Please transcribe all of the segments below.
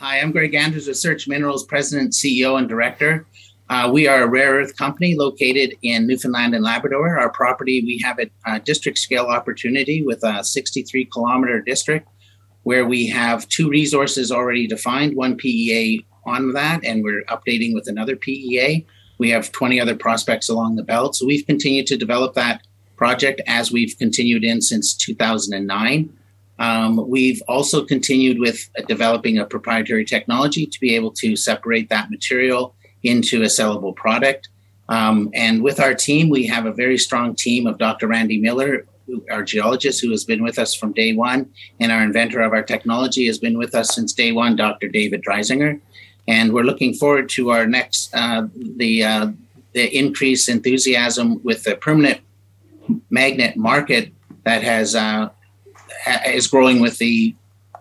Hi, I'm Greg Andrews, Search Minerals President, CEO, and Director. Uh, we are a rare earth company located in Newfoundland and Labrador. Our property, we have a, a district scale opportunity with a 63 kilometer district where we have two resources already defined, one PEA on that, and we're updating with another PEA. We have 20 other prospects along the belt. So we've continued to develop that project as we've continued in since 2009. Um, we've also continued with developing a proprietary technology to be able to separate that material into a sellable product. Um, and with our team, we have a very strong team of Dr. Randy Miller, who, our geologist, who has been with us from day one, and our inventor of our technology has been with us since day one, Dr. David Dreisinger. And we're looking forward to our next uh, the uh, the increased enthusiasm with the permanent magnet market that has uh, is growing with the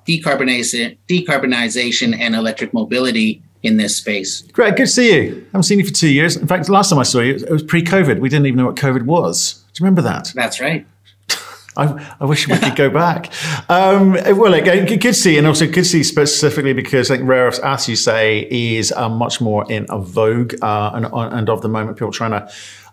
decarbonization, decarbonization and electric mobility in this space. Great, good to see you. I haven't seen you for two years. In fact, last time I saw you, it was pre-COVID. We didn't even know what COVID was. Do you remember that? That's right. I, I, wish we could go back. Um, well, like, good to see, and also good to see specifically because I think rare earths, as you say, is uh, much more in a vogue uh, and, and, of the moment. People trying to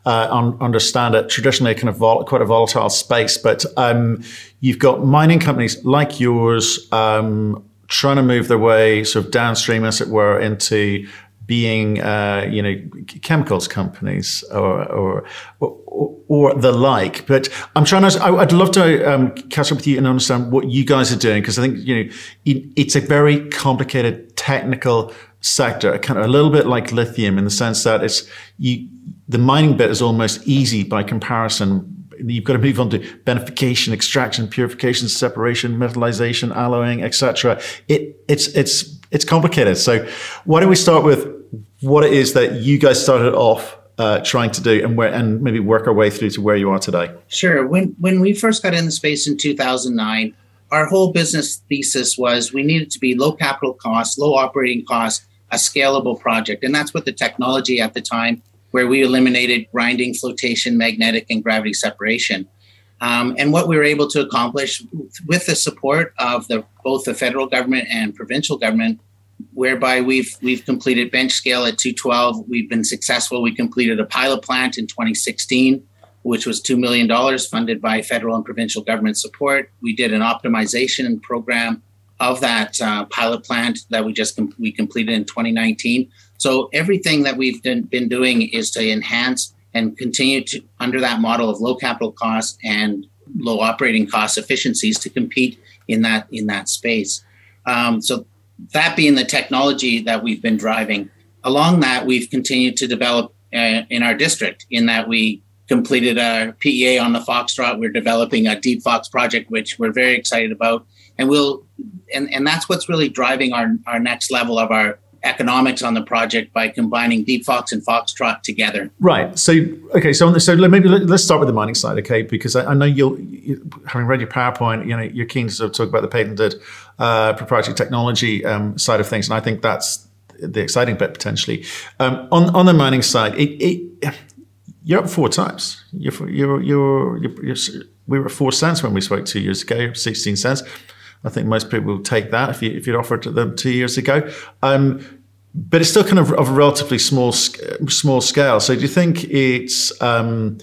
uh, un- understand it. Traditionally, kind of vol- quite a volatile space, but um, you've got mining companies like yours um, trying to move their way sort of downstream, as it were, into being, uh, you know, chemicals companies or, or, or, or, the like. But I'm trying to, I'd love to um, catch up with you and understand what you guys are doing because I think, you know, it, it's a very complicated technical sector, kind of a little bit like lithium in the sense that it's, you, the mining bit is almost easy by comparison you've got to move on to beneficiation, extraction, purification, separation, metallization, alloying, etc. It, it's it's it's complicated. So why don't we start with what it is that you guys started off uh, trying to do, and where and maybe work our way through to where you are today. Sure. When when we first got in the space in 2009, our whole business thesis was we needed to be low capital cost, low operating cost, a scalable project, and that's what the technology at the time where we eliminated grinding, flotation, magnetic, and gravity separation. Um, and what we were able to accomplish with the support of the, both the federal government and provincial government, whereby we've we've completed bench scale at 212. We've been successful. We completed a pilot plant in 2016, which was two million dollars, funded by federal and provincial government support. We did an optimization program of that uh, pilot plant that we just com- we completed in 2019. So everything that we've been doing is to enhance and continue to under that model of low capital costs and low operating cost efficiencies to compete in that in that space. Um, so that being the technology that we've been driving. Along that, we've continued to develop uh, in our district. In that we completed our PEA on the Foxtrot. We're developing a Deep Fox project, which we're very excited about, and we'll and and that's what's really driving our our next level of our economics on the project by combining Deep Fox and Foxtrot together. Right. So, okay. So, so maybe let's start with the mining side, okay? Because I, I know you'll, you, having read your PowerPoint, you know, you're keen to sort of talk about the patented uh, proprietary technology um, side of things, and I think that's the exciting bit potentially. Um, on on the mining side, it, it, you're up four times. You're, you're, you're, you're, we were at four cents when we spoke two years ago, sixteen cents. I think most people will take that if you if you'd offered to them two years ago. Um, but it's still kind of of a relatively small small scale. So do you think it's um,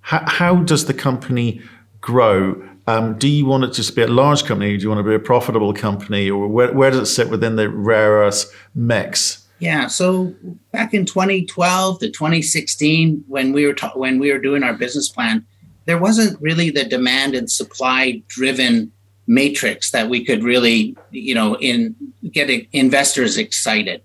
how, how, does the company grow? Um, do you want it to be a large company? Do you want to be a profitable company, or where, where does it sit within the rare earth mix? Yeah, so back in 2012 to 2016, when we were ta- when we were doing our business plan, there wasn't really the demand and supply driven matrix that we could really, you know, in get investors excited.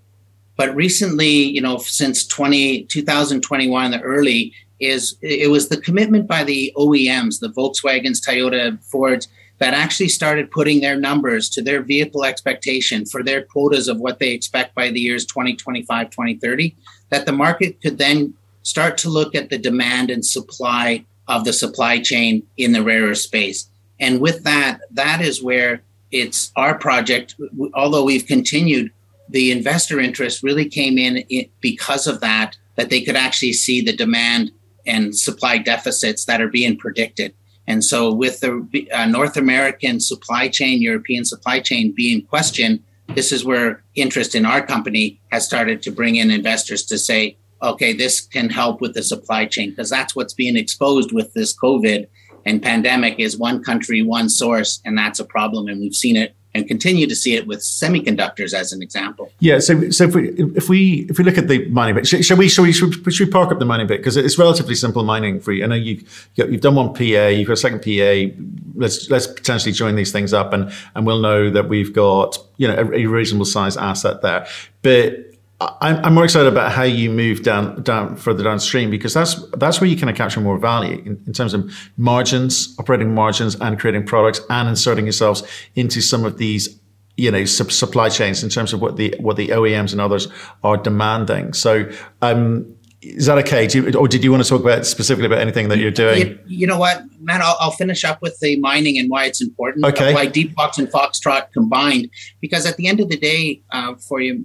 But recently, you know, since 20, 2021, the early is it was the commitment by the OEMs, the Volkswagens, Toyota, Fords, that actually started putting their numbers to their vehicle expectation for their quotas of what they expect by the years 2025, 2030, that the market could then start to look at the demand and supply of the supply chain in the rarer space. And with that, that is where it's our project. Although we've continued, the investor interest really came in because of that, that they could actually see the demand and supply deficits that are being predicted. And so, with the uh, North American supply chain, European supply chain being questioned, this is where interest in our company has started to bring in investors to say, okay, this can help with the supply chain because that's what's being exposed with this COVID and pandemic is one country, one source, and that's a problem. And we've seen it and continue to see it with semiconductors as an example. Yeah. So, so if we if we if we look at the mining bit, shall we shall we should, we park up the mining bit because it's relatively simple mining for you. I know you you've done one PA, you've got a second PA. Let's let's potentially join these things up, and and we'll know that we've got you know a, a reasonable size asset there. But I'm, more excited about how you move down, down further downstream because that's that's where you kind of capture more value in, in, terms of margins, operating margins, and creating products, and inserting yourselves into some of these, you know, supply chains in terms of what the what the OEMs and others are demanding. So, um, is that okay? You, or did you want to talk about specifically about anything that you're doing? You, you know what, Matt? I'll, I'll, finish up with the mining and why it's important. Okay. Why Deep Fox and Foxtrot combined, because at the end of the day, uh, for you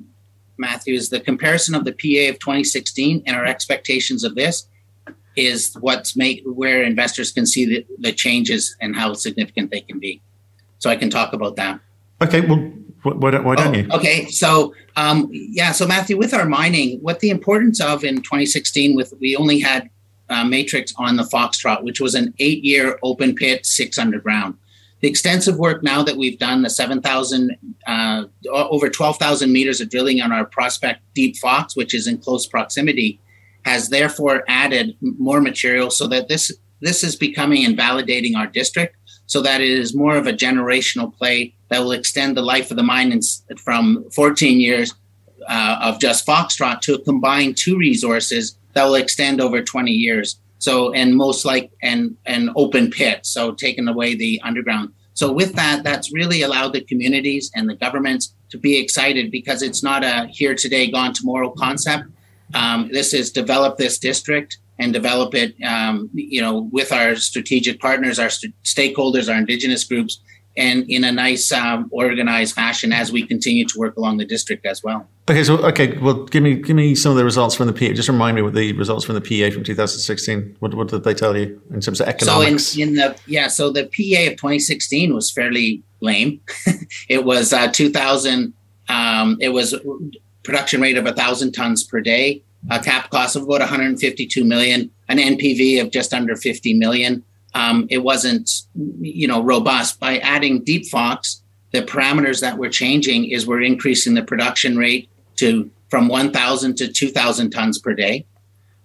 Matthew, is the comparison of the PA of 2016 and our expectations of this is what's made where investors can see the, the changes and how significant they can be. So I can talk about that. Okay, well, why don't, why don't oh, you? Okay, so um, yeah, so Matthew, with our mining, what the importance of in 2016, with we only had uh, Matrix on the Foxtrot, which was an eight-year open pit, six underground the extensive work now that we've done, the 7,000, uh, over 12,000 meters of drilling on our prospect Deep Fox, which is in close proximity, has therefore added more material so that this this is becoming and validating our district so that it is more of a generational play that will extend the life of the mine from 14 years uh, of just Foxtrot to a combined two resources that will extend over 20 years. So and most like and an open pit, so taking away the underground. So with that, that's really allowed the communities and the governments to be excited because it's not a here today, gone tomorrow concept. Um, this is develop this district and develop it, um, you know, with our strategic partners, our st- stakeholders, our indigenous groups, and in a nice um, organized fashion as we continue to work along the district as well. Okay, so okay, well, give me give me some of the results from the PA. Just remind me what the results from the PA from 2016. What, what did they tell you in terms of economics? So in, in the yeah, so the PA of 2016 was fairly lame. it was uh, 2,000. Um, it was production rate of a thousand tons per day, a cap cost of about 152 million, an NPV of just under 50 million um, it wasn't, you know, robust. By adding Deep Fox, the parameters that we're changing is we're increasing the production rate to from 1,000 to 2,000 tons per day.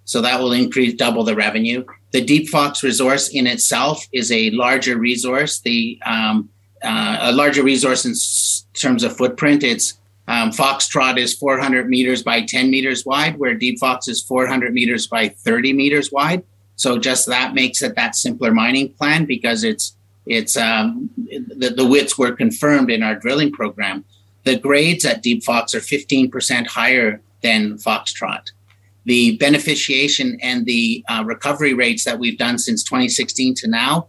So that will increase double the revenue. The Deep Fox resource in itself is a larger resource. The um, uh, a larger resource in s- terms of footprint. It's um, Foxtrot is 400 meters by 10 meters wide, where Deep Fox is 400 meters by 30 meters wide. So just that makes it that simpler mining plan because it's it's um, the, the widths were confirmed in our drilling program. The grades at Deep Fox are 15% higher than Foxtrot. The beneficiation and the uh, recovery rates that we've done since 2016 to now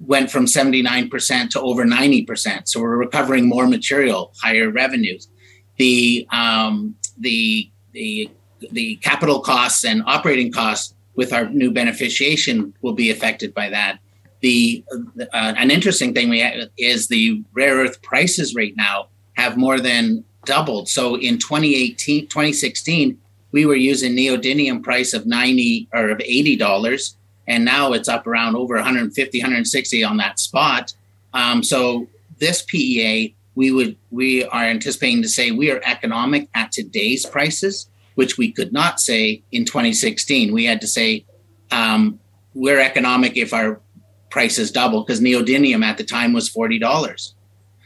went from 79% to over 90%. So we're recovering more material, higher revenues. The um, the the the capital costs and operating costs with our new beneficiation will be affected by that. The uh, an interesting thing we is the rare earth prices right now have more than doubled. So in 2018, 2016, we were using neodymium price of 90 or of 80 dollars, and now it's up around over 150, 160 on that spot. Um, so this PEA, we would we are anticipating to say we are economic at today's prices which we could not say in 2016. We had to say um, we're economic if our prices double because neodymium at the time was forty dollars.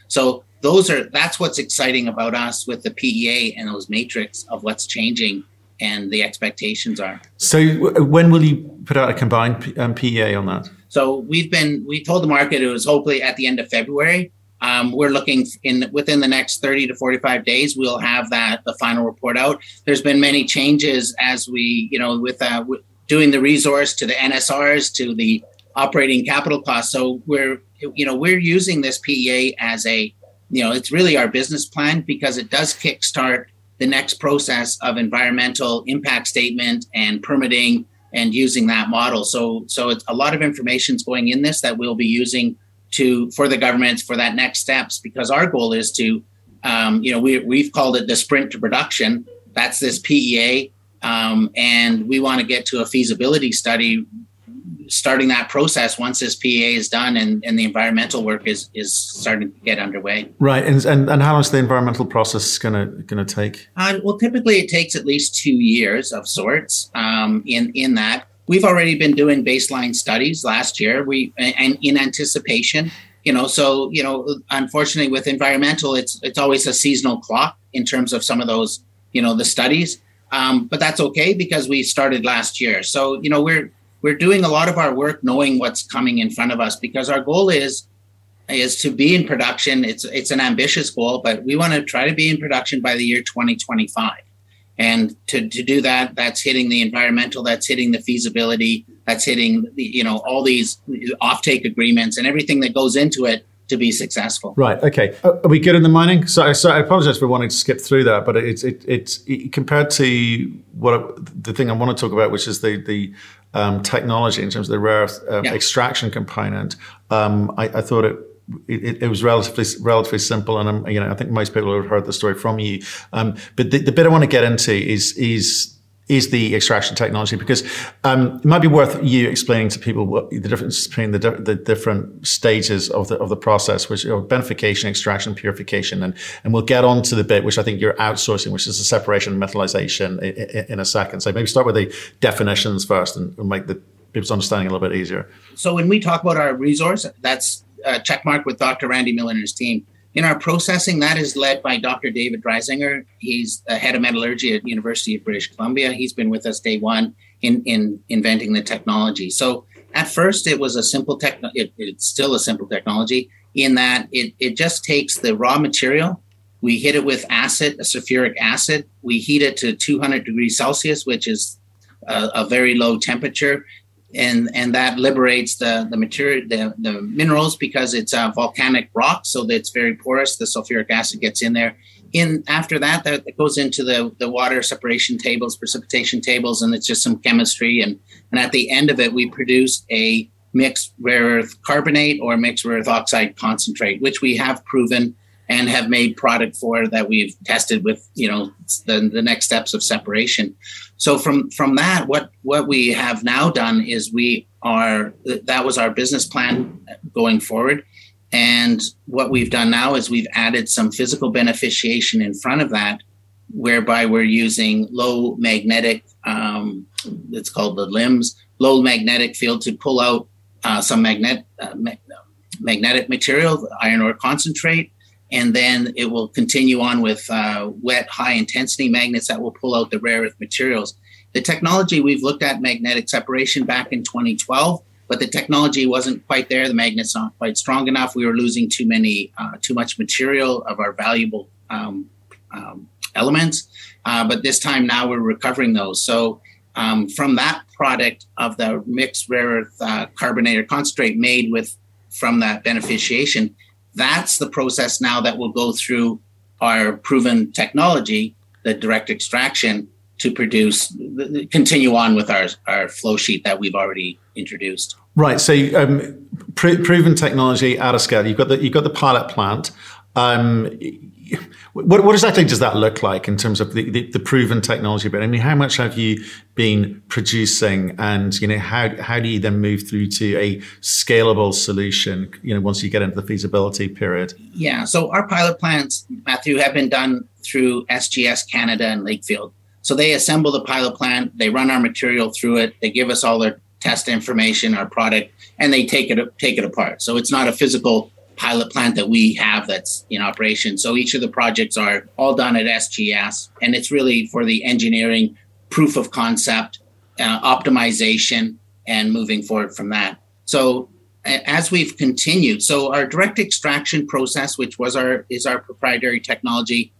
So those are that's what's exciting about us with the PEA and those matrix of what's changing and the expectations are. So when will you put out a combined um, PEA on that? So we've been we told the market it was hopefully at the end of February. Um, we're looking in within the next 30 to 45 days, we'll have that the final report out. There's been many changes as we, you know, with, uh, with doing the resource to the NSRs to the operating capital costs. So we're, you know, we're using this PEA as a, you know, it's really our business plan because it does kickstart the next process of environmental impact statement and permitting and using that model. So, so it's a lot of information is going in this that we'll be using to for the governments for that next steps because our goal is to um, you know, we, we've called it the sprint to production. That's this PEA. Um, and we want to get to a feasibility study starting that process once this PEA is done and, and the environmental work is is starting to get underway. Right, and and, and how long is the environmental process gonna gonna take? Uh, well, typically it takes at least two years of sorts. Um, in in that, we've already been doing baseline studies last year. We and in anticipation, you know, so you know, unfortunately with environmental, it's it's always a seasonal clock in terms of some of those, you know, the studies. Um, but that's okay because we started last year. So you know, we're we're doing a lot of our work knowing what's coming in front of us because our goal is is to be in production. It's it's an ambitious goal, but we want to try to be in production by the year 2025. And to, to do that, that's hitting the environmental, that's hitting the feasibility, that's hitting the, you know all these offtake agreements and everything that goes into it to be successful. Right. Okay. Are we good in the mining? So, so I apologize for wanting to skip through that, but it's it, it's it, compared to what the thing I want to talk about, which is the the um, technology in terms of the rare earth uh, yeah. extraction component, um, I, I, thought it, it, it. was relatively relatively simple, and I'm, you know I think most people have heard the story from you. Um, but the, the, bit I want to get into is is is the extraction technology because um, it might be worth you explaining to people what the difference between the, di- the different stages of the of the process, which are beneficiation, extraction, purification, and and we'll get on to the bit which I think you're outsourcing, which is the separation and metallization in, in a second. So maybe start with the definitions first and, and make the people's understanding a little bit easier. So when we talk about our resource, that's Uh, a checkmark with Dr. Randy Miller and his team. In our processing, that is led by Dr. David Dreisinger. He's the head of metallurgy at University of British Columbia. He's been with us day one in, in inventing the technology. So at first, it was a simple tech. It, it's still a simple technology in that it, it just takes the raw material. We hit it with acid, a sulfuric acid. We heat it to 200 degrees Celsius, which is a, a very low temperature and and that liberates the the material the, the minerals because it's a volcanic rock so it's very porous. The sulfuric acid gets in there. In after that that goes into the the water separation tables precipitation tables and it's just some chemistry. And and at the end of it we produce a mixed rare earth carbonate or mixed rare earth oxide concentrate which we have proven and have made product for that we've tested with you know the, the next steps of separation. So from from that what what we have now done is we are that was our business plan going forward. And what we've done now is we've added some physical beneficiation in front of that whereby we're using low magnetic um, it's called the LIMS low magnetic field to pull out uh, some magnet uh, magnetic material iron ore concentrate and then it will continue on with uh, wet high intensity magnets that will pull out the rare earth materials. The technology we've looked at magnetic separation back in 2012, but the technology wasn't quite there. The magnets not quite strong enough. We were losing too many, uh, too much material of our valuable um, um, elements. Uh, but this time now we're recovering those. So um, from that product of the mixed rare earth uh, carbonate or concentrate made with from that beneficiation, that's the process now that will go through our proven technology, the direct extraction, to produce, continue on with our, our flow sheet that we've already introduced. Right. So, um, pr- proven technology at a scale. You've got the you've got the pilot plant. Um, what, what, exactly does that look like in terms of the, the, the, proven technology? But I mean, how much have you been producing, and you know, how how do you then move through to a scalable solution? You know, once you get into the feasibility period. Yeah. So our pilot plants, Matthew, have been done through SGS Canada and Lakefield. So they assemble the pilot plant, they run our material through it, they give us all their test information, our product, and they take it take it apart. So it's not a physical pilot plant that we have that's in operation. So each of the projects are all done at SGS, and it's really for the engineering, proof of concept, uh, optimization, and moving forward from that. So as we've continued, so our direct extraction process, which was our is our proprietary technology,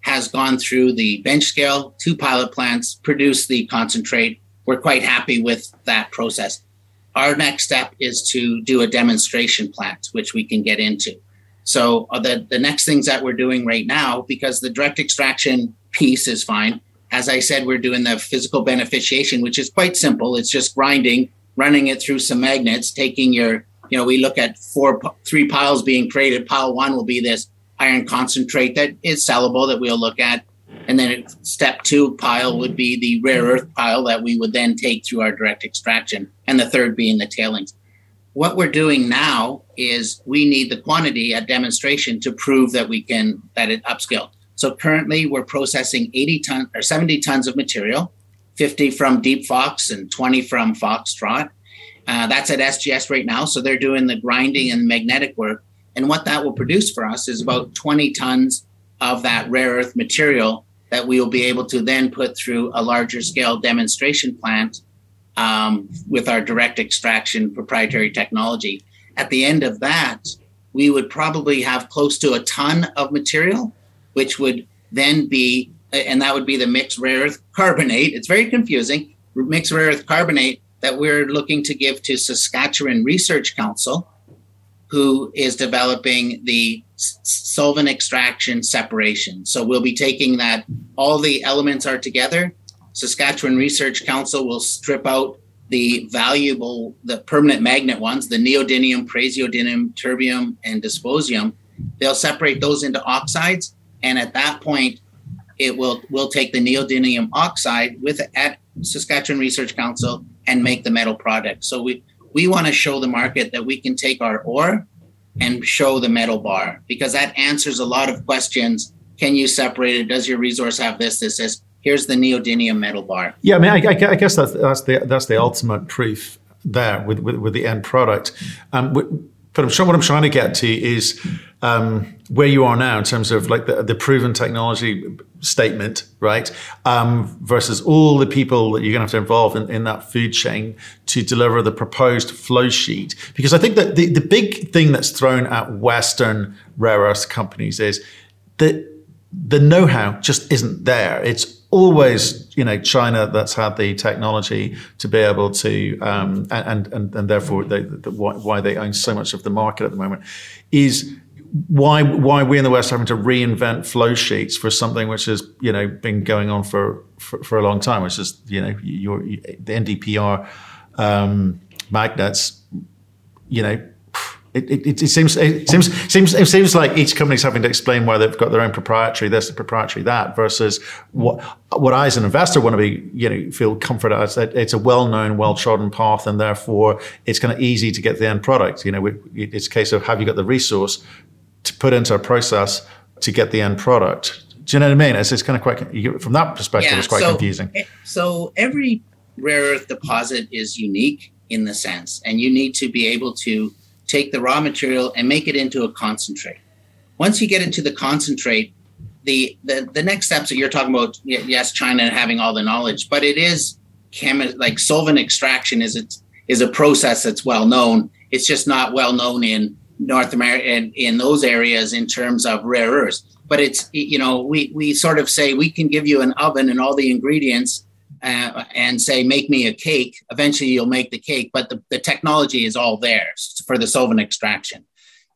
has gone through the bench scale, two pilot plants, produced the concentrate. We're quite happy with that process our next step is to do a demonstration plant, which we can get into. So uh, the, the next things that we're doing right now, because the direct extraction piece is fine. As I said, we're doing the physical beneficiation, which is quite simple. It's just grinding, running it through some magnets, taking your, you know, we look at four, three piles being created. Pile one will be this iron concentrate that is sellable that we'll look at. And then step two pile would be the rare earth pile that we would then take through our direct extraction. And the third being the tailings. What we're doing now is we need the quantity at demonstration to prove that we can, that it upscale. So currently we're processing 80 tons or 70 tons of material, 50 from Deep Fox and 20 from Foxtrot. Uh, that's at SGS right now. So they're doing the grinding and magnetic work. And what that will produce for us is about 20 tons of that rare earth material that we will be able to then put through a larger scale demonstration plant um, with our direct extraction proprietary technology. At the end of that, we would probably have close to a ton of material, which would then be, and that would be the mixed rare earth carbonate. It's very confusing. Mixed rare earth carbonate that we're looking to give to Saskatchewan Research Council, who is developing the solvent extraction separation. So we'll be taking that, all the elements are together. Saskatchewan Research Council will strip out the valuable, the permanent magnet ones, the neodymium, praseodymium, terbium, and dysprosium. They'll separate those into oxides. And at that point, it will will take the neodymium oxide with at Saskatchewan Research Council and make the metal product. So we we want to show the market that we can take our ore and show the metal bar because that answers a lot of questions. Can you separate it? Does your resource have this, this, this? Here's the neodymium metal bar. Yeah, I mean, I, I guess that's, that's the that's the ultimate proof there with with, with the end product. Um, but I'm what I'm trying to get to is um, where you are now in terms of like the, the proven technology statement, right? Um, versus all the people that you're going to have to involve in, in, that food chain to deliver the proposed flow sheet. Because I think that the, the big thing that's thrown at Western rare earth companies is that the know-how just isn't there. It's always, you know, China that's had the technology to be able to, um, and, and, and therefore they, the, why they own so much of the market at the moment is why why we in the West having to reinvent flow sheets for something which has you know been going on for for, for a long time, which is you know your the NdPr um, magnets, you know it, it, it, seems it seems seems it seems like each company's having to explain why they've got their own proprietary this, and proprietary that, versus what what I as an investor want to be you know feel comfort as that it's a well known, well trodden path, and therefore it's kind of easy to get the end product. You know, it's a case of have you got the resource to put into a process to get the end product. Do you know what I mean? It's, it's kind of quite from that perspective, yeah, it's quite so, confusing. Eh, so every rare earth deposit is unique in the sense, and you need to be able to take the raw material and make it into a concentrate. Once you get into the concentrate, the, the, the next steps that you're talking about, yes, China having all the knowledge, but it is chemi- like solvent extraction is it is is a process that's well known. It's just not well known in North America and in those areas in terms of rare earths. But it's you know we we sort of say we can give you an oven and all the ingredients uh, and say, make me a cake, eventually you'll make the cake, but the, the technology is all there for the solvent extraction.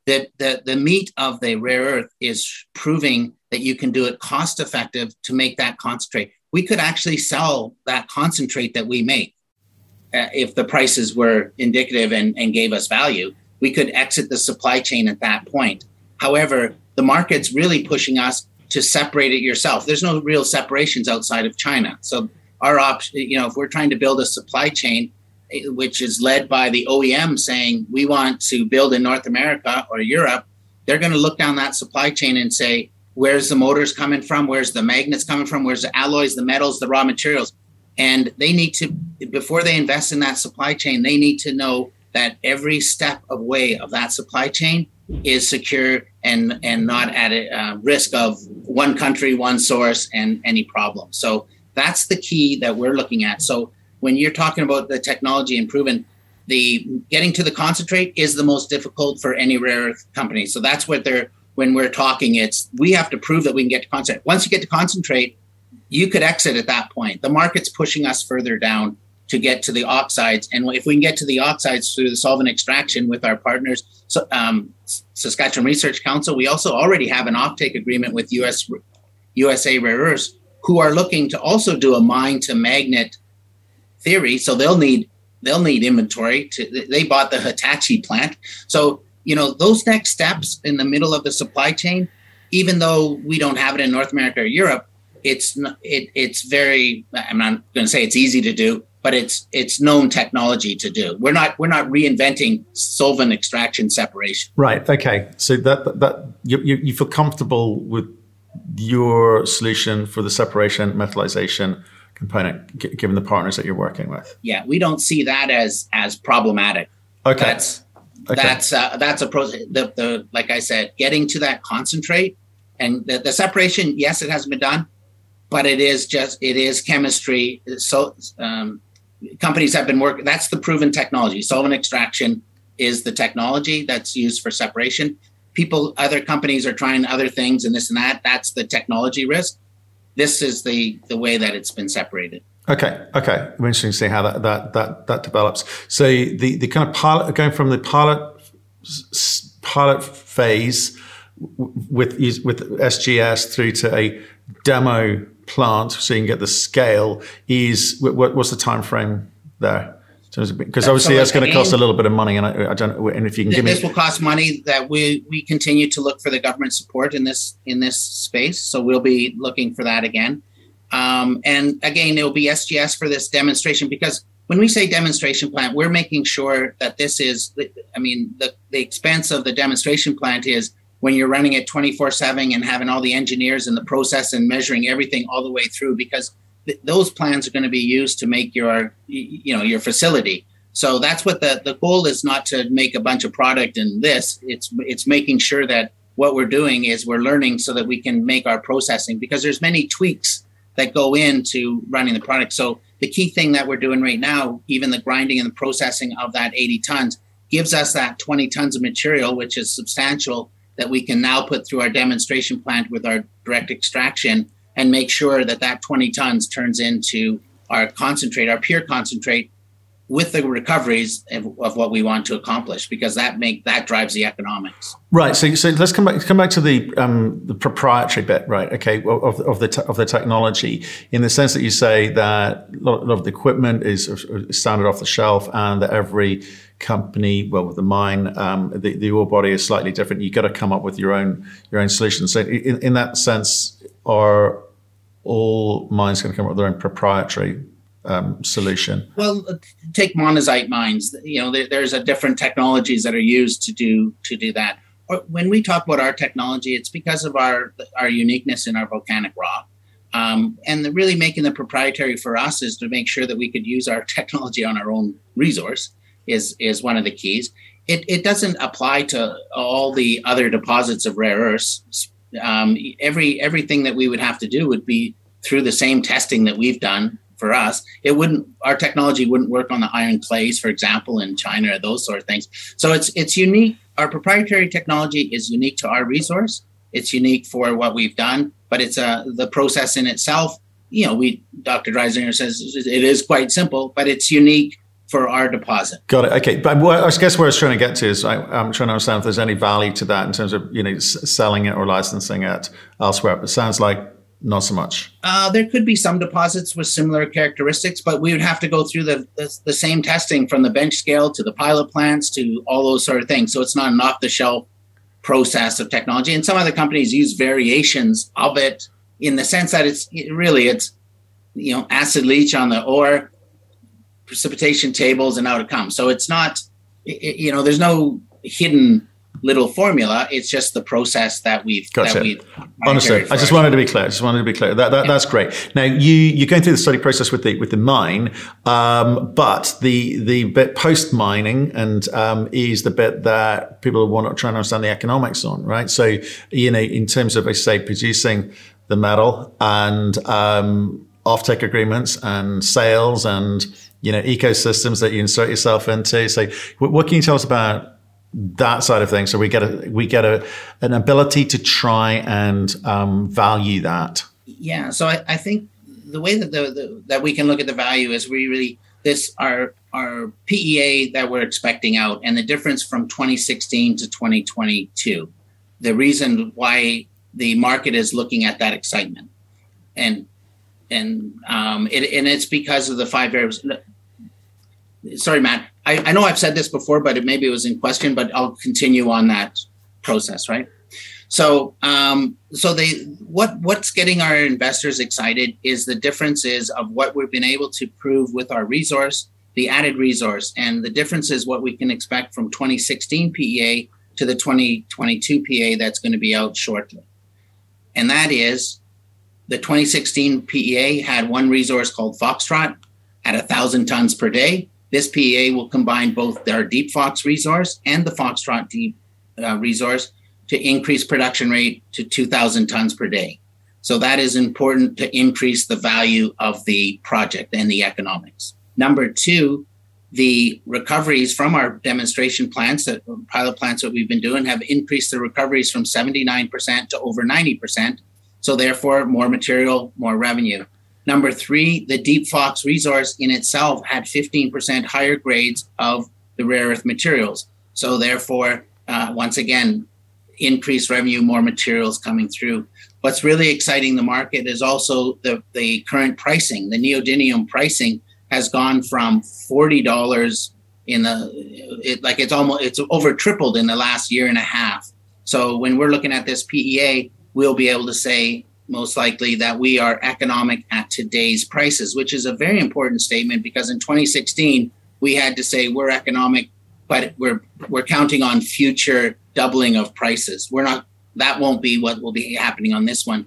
The, the, the meat of the rare earth is proving that you can do it cost effective to make that concentrate. We could actually sell that concentrate that we make uh, if the prices were indicative and, and gave us value. We could exit the supply chain at that point. However, the market's really pushing us to separate it yourself. There's no real separations outside of China. So our option, you know, if we're trying to build a supply chain, eh, which is led by the OEM saying we want to build in North America or Europe, they're going to look down that supply chain and say, where's the motors coming from? Where's the magnets coming from? Where's the alloys, the metals, the raw materials? And they need to, before they invest in that supply chain, they need to know that every step of way of that supply chain is secure and and not at a uh, risk of one country, one source, and any problem. So that's the key that we're looking at. So when you're talking about the technology improvement, the getting to the concentrate is the most difficult for any rare earth company. So that's what they're when we're talking. It's we have to prove that we can get to concentrate. Once you get to concentrate, you could exit at that point. The market's pushing us further down to get to the oxides, and if we can get to the oxides through the solvent extraction with our partners, so, um, Saskatchewan Research Council, we also already have an offtake agreement with US USA Rare Earths who are looking to also do a mine to magnet theory. So they'll need they'll need inventory. To they bought the Hitachi plant. So you know those next steps in the middle of the supply chain even though we don't have it in North America or Europe, it's it, it's very. I'm not going to say it's easy to do, but it's it's known technology to do. We're not we're not reinventing solvent extraction separation. Right. Okay. So that that, that you, you, you feel comfortable with your solution for the separation metallization component, g- given the partners that you're working with. Yeah, we don't see that as as problematic. Okay. That's okay. that's uh, that's a process. The, the like I said, getting to that concentrate and the, the separation. Yes, it hasn't been done, but it is just it is chemistry. So um, companies have been working. That's the proven technology. Solvent extraction is the technology that's used for separation. People, other companies are trying other things and this and that. That's the technology risk. This is the the way that it's been separated. Okay, okay. interesting to see how that that that that develops. So the the kind of pilot going from the pilot pilot phase with with SGS through to a demo plant, so you can get the scale. Is what, what's the time frame there? Because obviously that's going to cost a little bit of money, and I, I don't. And if you can this give me, this will cost money. That we we continue to look for the government support in this in this space. So we'll be looking for that again. Um, and again, it will be SGS for this demonstration because when we say demonstration plant, we're making sure that this is. I mean, the the expense of the demonstration plant is when you're running it 24 7 and having all the engineers in the process and measuring everything all the way through because th- those plans are going to be used to make your you know your facility. So that's what the the goal is not to make a bunch of product in this. It's it's making sure that what we're doing is we're learning so that we can make our processing because there's many tweaks that go into running the product. So the key thing that we're doing right now even the grinding and the processing of that 80 tons gives us that 20 tons of material which is substantial that we can now put through our demonstration plant with our direct extraction and make sure that that 20 tons turns into our concentrate, our pure concentrate, with the recoveries of, of, what we want to accomplish, because that make that drives the economics. Right. So, so let's come back come back to the um, the proprietary bit, right? Okay, of, of the te- of the technology, in the sense that you say that a lot of the equipment is standard off the shelf, and that every company, well, with the mine, um, the, the ore body is slightly different. You've got to come up with your own your own solution. So, in, in that sense, are all mines going to come up with their own proprietary um, solution? Well, take monazite mines. You know, there, there's a different technologies that are used to do to do that. When we talk about our technology, it's because of our our uniqueness in our volcanic rock. Um, and the, really making the proprietary for us is to make sure that we could use our technology on our own resource is is one of the keys. It, it doesn't apply to all the other deposits of rare earths. Um, every everything that we would have to do would be through the same testing that we've done for us. It wouldn't our technology wouldn't work on the ion clays, for example, in China or those sort of things. So it's it's unique. Our proprietary technology is unique to our resource. It's unique for what we've done, but it's uh, the process in itself. You know, we Dr. Dreisinger says it is quite simple, but it's unique for our deposit. Got it. Okay, but I guess where I was trying to get to is I, am trying to understand if there's any value to that in terms of you know selling it or licensing it elsewhere. But it sounds like not so much. Uh, there could be some deposits with similar characteristics, but we would have to go through the, the, the same testing from the bench scale to the pilot plants to all those sort of things. So it's not an off the shelf process of technology. And some other companies use variations of it in the sense that it's it really it's you know acid leach on the ore precipitation tables and out it comes. So it's not, you know, there's no hidden little formula. It's just the process that we've. Gotcha. That we've Honestly, I just wanted to be clear. I just wanted to be clear. That, that yeah. that's great. Now you you're going through the study process with the with the mine, um, but the the bit post mining and um, is the bit that people want to try and understand the economics on, right? So you know, in terms of I say producing the metal and um, offtake agreements and sales and you know, ecosystems that you insert yourself into. So what can you tell us about that side of things? So we get a, we get a, an ability to try and um, value that. Yeah. So I, I think the way that the, the, that we can look at the value is we really, this, our, our PEA that we're expecting out and the difference from 2016 to 2022, the reason why the market is looking at that excitement and and um, it, and it's because of the five variables sorry, Matt. I, I know I've said this before, but it, maybe it was in question, but I'll continue on that process, right? So, um, so they what what's getting our investors excited is the differences of what we've been able to prove with our resource, the added resource, and the difference is what we can expect from 2016 PEA to the 2022 PEA that's going to be out shortly, and that is the 2016 PEA had one resource called Foxtrot at a thousand tons per day. This PEA will combine both our Deep Fox resource and the Foxtrot Deep uh, resource to increase production rate to 2,000 tons per day. So that is important to increase the value of the project and the economics. Number two, the recoveries from our demonstration plants, that pilot plants that we've been doing, have increased the recoveries from 79% to over 90%. So therefore, more material, more revenue. Number three, the Deep Fox resource in itself had 15% higher grades of the rare earth materials. So therefore, uh, once again, increased revenue, more materials coming through. What's really exciting the market is also the, the current pricing. The neodymium pricing has gone from forty dollars in the it, like it's almost it's over tripled in the last year and a half. So when we're looking at this PEA, we'll be able to say most likely that we are economic at today's prices, which is a very important statement because in 2016 we had to say we're economic, but we're we're counting on future doubling of prices. We're not that won't be what will be happening on this one.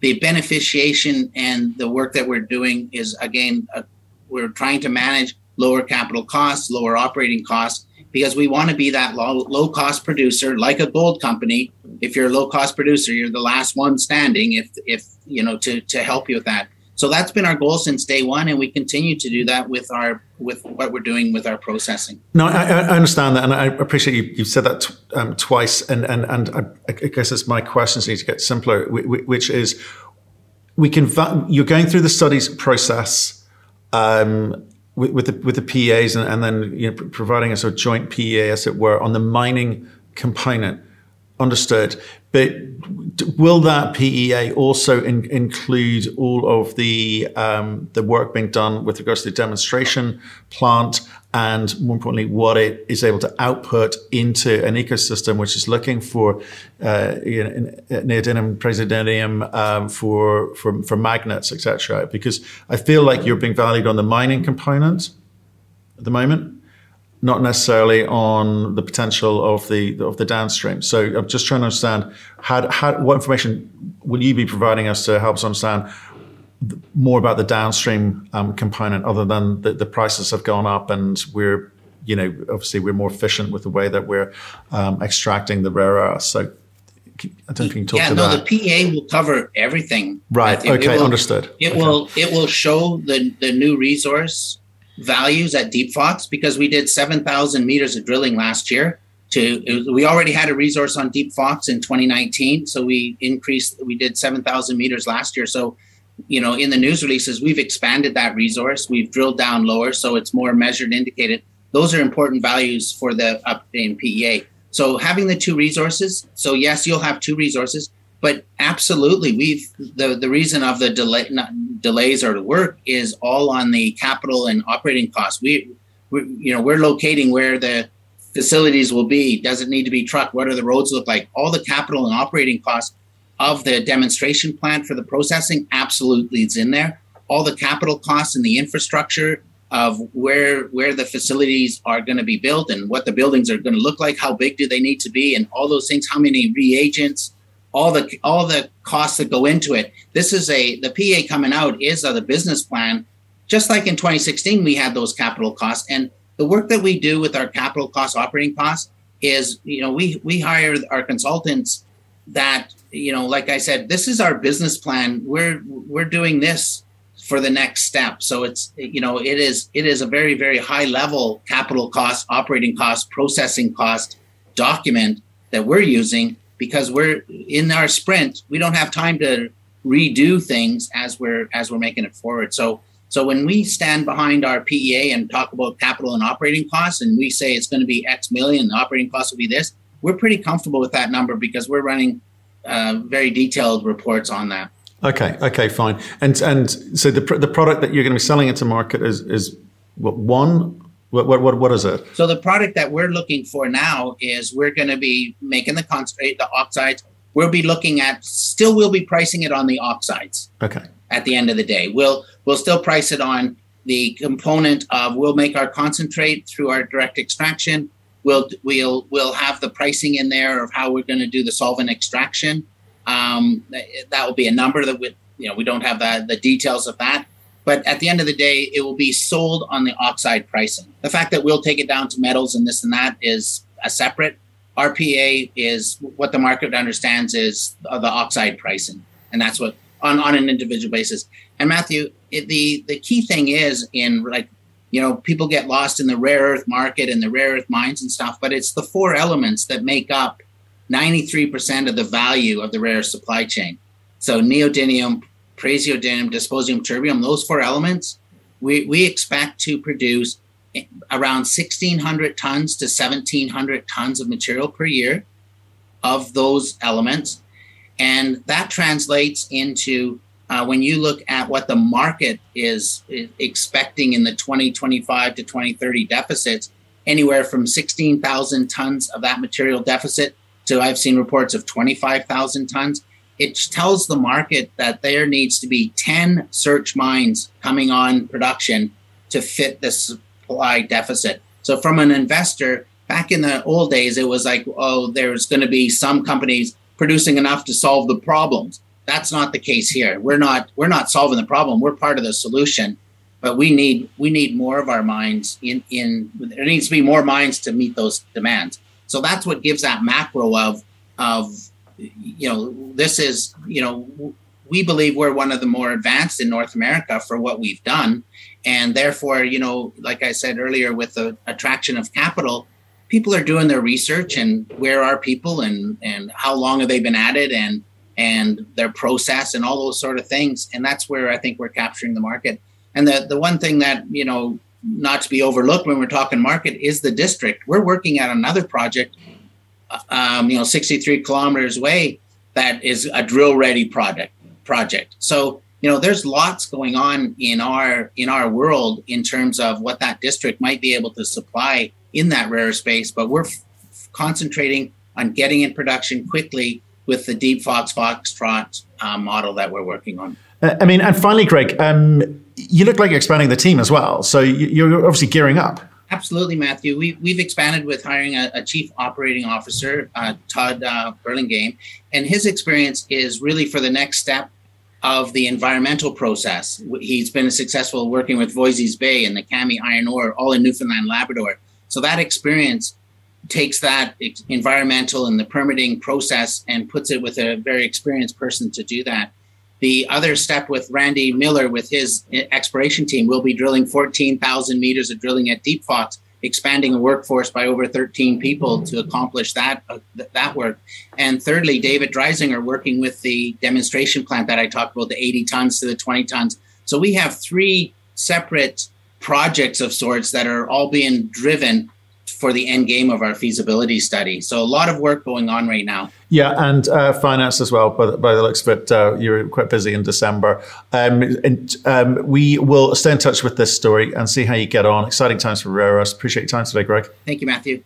The beneficiation and the work that we're doing is again uh, we're trying to manage lower capital costs, lower operating costs because we want to be that low, low cost producer like a gold company. If you're a low cost producer, you're the last one standing if if you know to to help you with that. So that's been our goal since day one, and we continue to do that with our with what we're doing with our processing. No, I, I understand that, and I appreciate you. You've said that t- um, twice, and and and I, I guess it's my questions need to get simpler, which is we can. You're going through the studies process. Um, with, with, the with the PEAs and, and then you know, providing a sort of joint PEA, as it were, on the mining component. Understood. But will that PEA also in, include all of the um, the work being done with regards to the demonstration plant and more importantly, what it is able to output into an ecosystem which is looking for uh, neodymium, praseodymium um, for, for for magnets, etc. Because I feel like you're being valued on the mining component at the moment, not necessarily on the potential of the of the downstream. So I'm just trying to understand how, how what information will you be providing us to help us understand more about the downstream um, component, other than the, the, prices have gone up and we're, you know, obviously we're more efficient with the way that we're um, extracting the rare earths. So I don't think you can talk yeah, to no, that. the PEA will cover everything. Right. Okay. will, understood. It okay. will it will show the the new resource values at Deep Fox because we did seven thousand meters of drilling last year. To we already had a resource on Deep Fox in 2019, so we increased. We did seven thousand meters last year. So you know, in the news releases, we've expanded that resource. We've drilled down lower, so it's more measured, indicated. Those are important values for the in PEA. So having the two resources. So yes, you'll have two resources, but absolutely, we've the the reason of the delay delays or the work is all on the capital and operating costs. We, we you know, we're locating where the facilities will be. Does it need to be trucked? What do the roads look like? All the capital and operating costs of the demonstration plant for the processing absolutely is in there. All the capital costs and the infrastructure of where where the facilities are going to be built and what the buildings are going to look like, how big do they need to be, and all those things, how many reagents, all the all the costs that go into it. This is a the PA coming out is a, the business plan. Just like in 2016, we had those capital costs, and the work that we do with our capital costs, operating costs, is you know we we hire our consultants that you know, like I said, this is our business plan. We're we're doing this for the next step. So it's you know, it is it is a very very high level capital cost, operating cost, processing cost document that we're using because we're in our sprint. We don't have time to redo things as we're as we're making it forward. So so when we stand behind our PEA and talk about capital and operating costs, and we say it's going to be X million, the operating costs will be this, we're pretty comfortable with that number because we're running uh, very detailed reports on that. Okay. Okay. Fine. And and so the the product that you're going to be selling into market is is what one. What, what, what is it? So the product that we're looking for now is we're going to be making the concentrate, the oxides, we'll be looking at still we'll be pricing it on the oxides. Okay. At the end of the day, we'll we'll still price it on the component of we'll make our concentrate through our direct extraction. We'll we'll we'll have the pricing in there of how we're going to do the solvent extraction. Um, that will be a number that we you know we don't have the the details of that. But at the end of the day, it will be sold on the oxide pricing. The fact that we'll take it down to metals and this and that is a separate. RPA is what the market understands is the oxide pricing, and that's what on, on an individual basis. And Matthew, it, the the key thing is in like you know people get lost in the rare earth market and the rare earth mines and stuff, but it's the four elements that make up 93% of the value of the rare supply chain. So neodymium, praseodymium, dysprosium, terbium, those four elements, we, we expect to produce around 1,600 tons to 1,700 tons of material per year of those elements. And that translates into uh, when you look at what the market is, is expecting in the 2025 to 2030 deficits, anywhere from 16,000 tons of that material deficit to I've seen reports of 25,000 tons. It tells the market that there needs to be 10 search mines coming on production to fit the supply deficit. So, from an investor, back in the old days, it was like, oh, there's going to be some companies producing enough to solve the problems. That's not the case here. We're not we're not solving the problem. We're part of the solution. But we need we need more of our mines in in there needs to be more mines to meet those demands. So that's what gives that macro of of you know this is you know we believe we're one of the more advanced in North America for what we've done, and therefore you know like I said earlier with the attraction of capital, people are doing their research and where are people and and how long have they been at it and and their process and all those sort of things and that's where I think we're capturing the market. And the the one thing that you know not to be overlooked when we're talking market is the district. We're working at another project, um, you know, 63 kilometers away that is a drill ready project project. So, you know, there's lots going on in our in our world in terms of what that district might be able to supply in that rare space, but we're f- concentrating on getting in production quickly with the Deep Fox Foxtrot uh, model that we're working on. Uh, I mean, and finally, Greg, um, you look like you're expanding the team as well. So you're obviously gearing up. Absolutely, Matthew. We, we've expanded with hiring a, a chief operating officer, uh, Todd uh, Burlingame, and his experience is really for the next step of the environmental process. He's been successful working with Voisey's Bay and the Kami Iron Ore, all in Newfoundland, Labrador. So that experience takes that environmental and the permitting process and puts it with a very experienced person to do that. The other step with Randy Miller with his exploration team we'll be drilling 14,000 meters of drilling at Deep Fox, expanding a workforce by over 13 people to accomplish that uh, that work. And thirdly, David Dreisinger working with the demonstration plant that I talked about, the 80 tons to the 20 tons. So we have three separate projects of sorts that are all being driven for the end game of our feasibility study. So a lot of work going on right now. Yeah, and uh, finance as well. By the, by the looks of it, uh, you're quite busy in December. Um, and um, we will stay in touch with this story and see how you get on. Exciting times for Rare Appreciate your time today, Greg. Thank you, Matthew.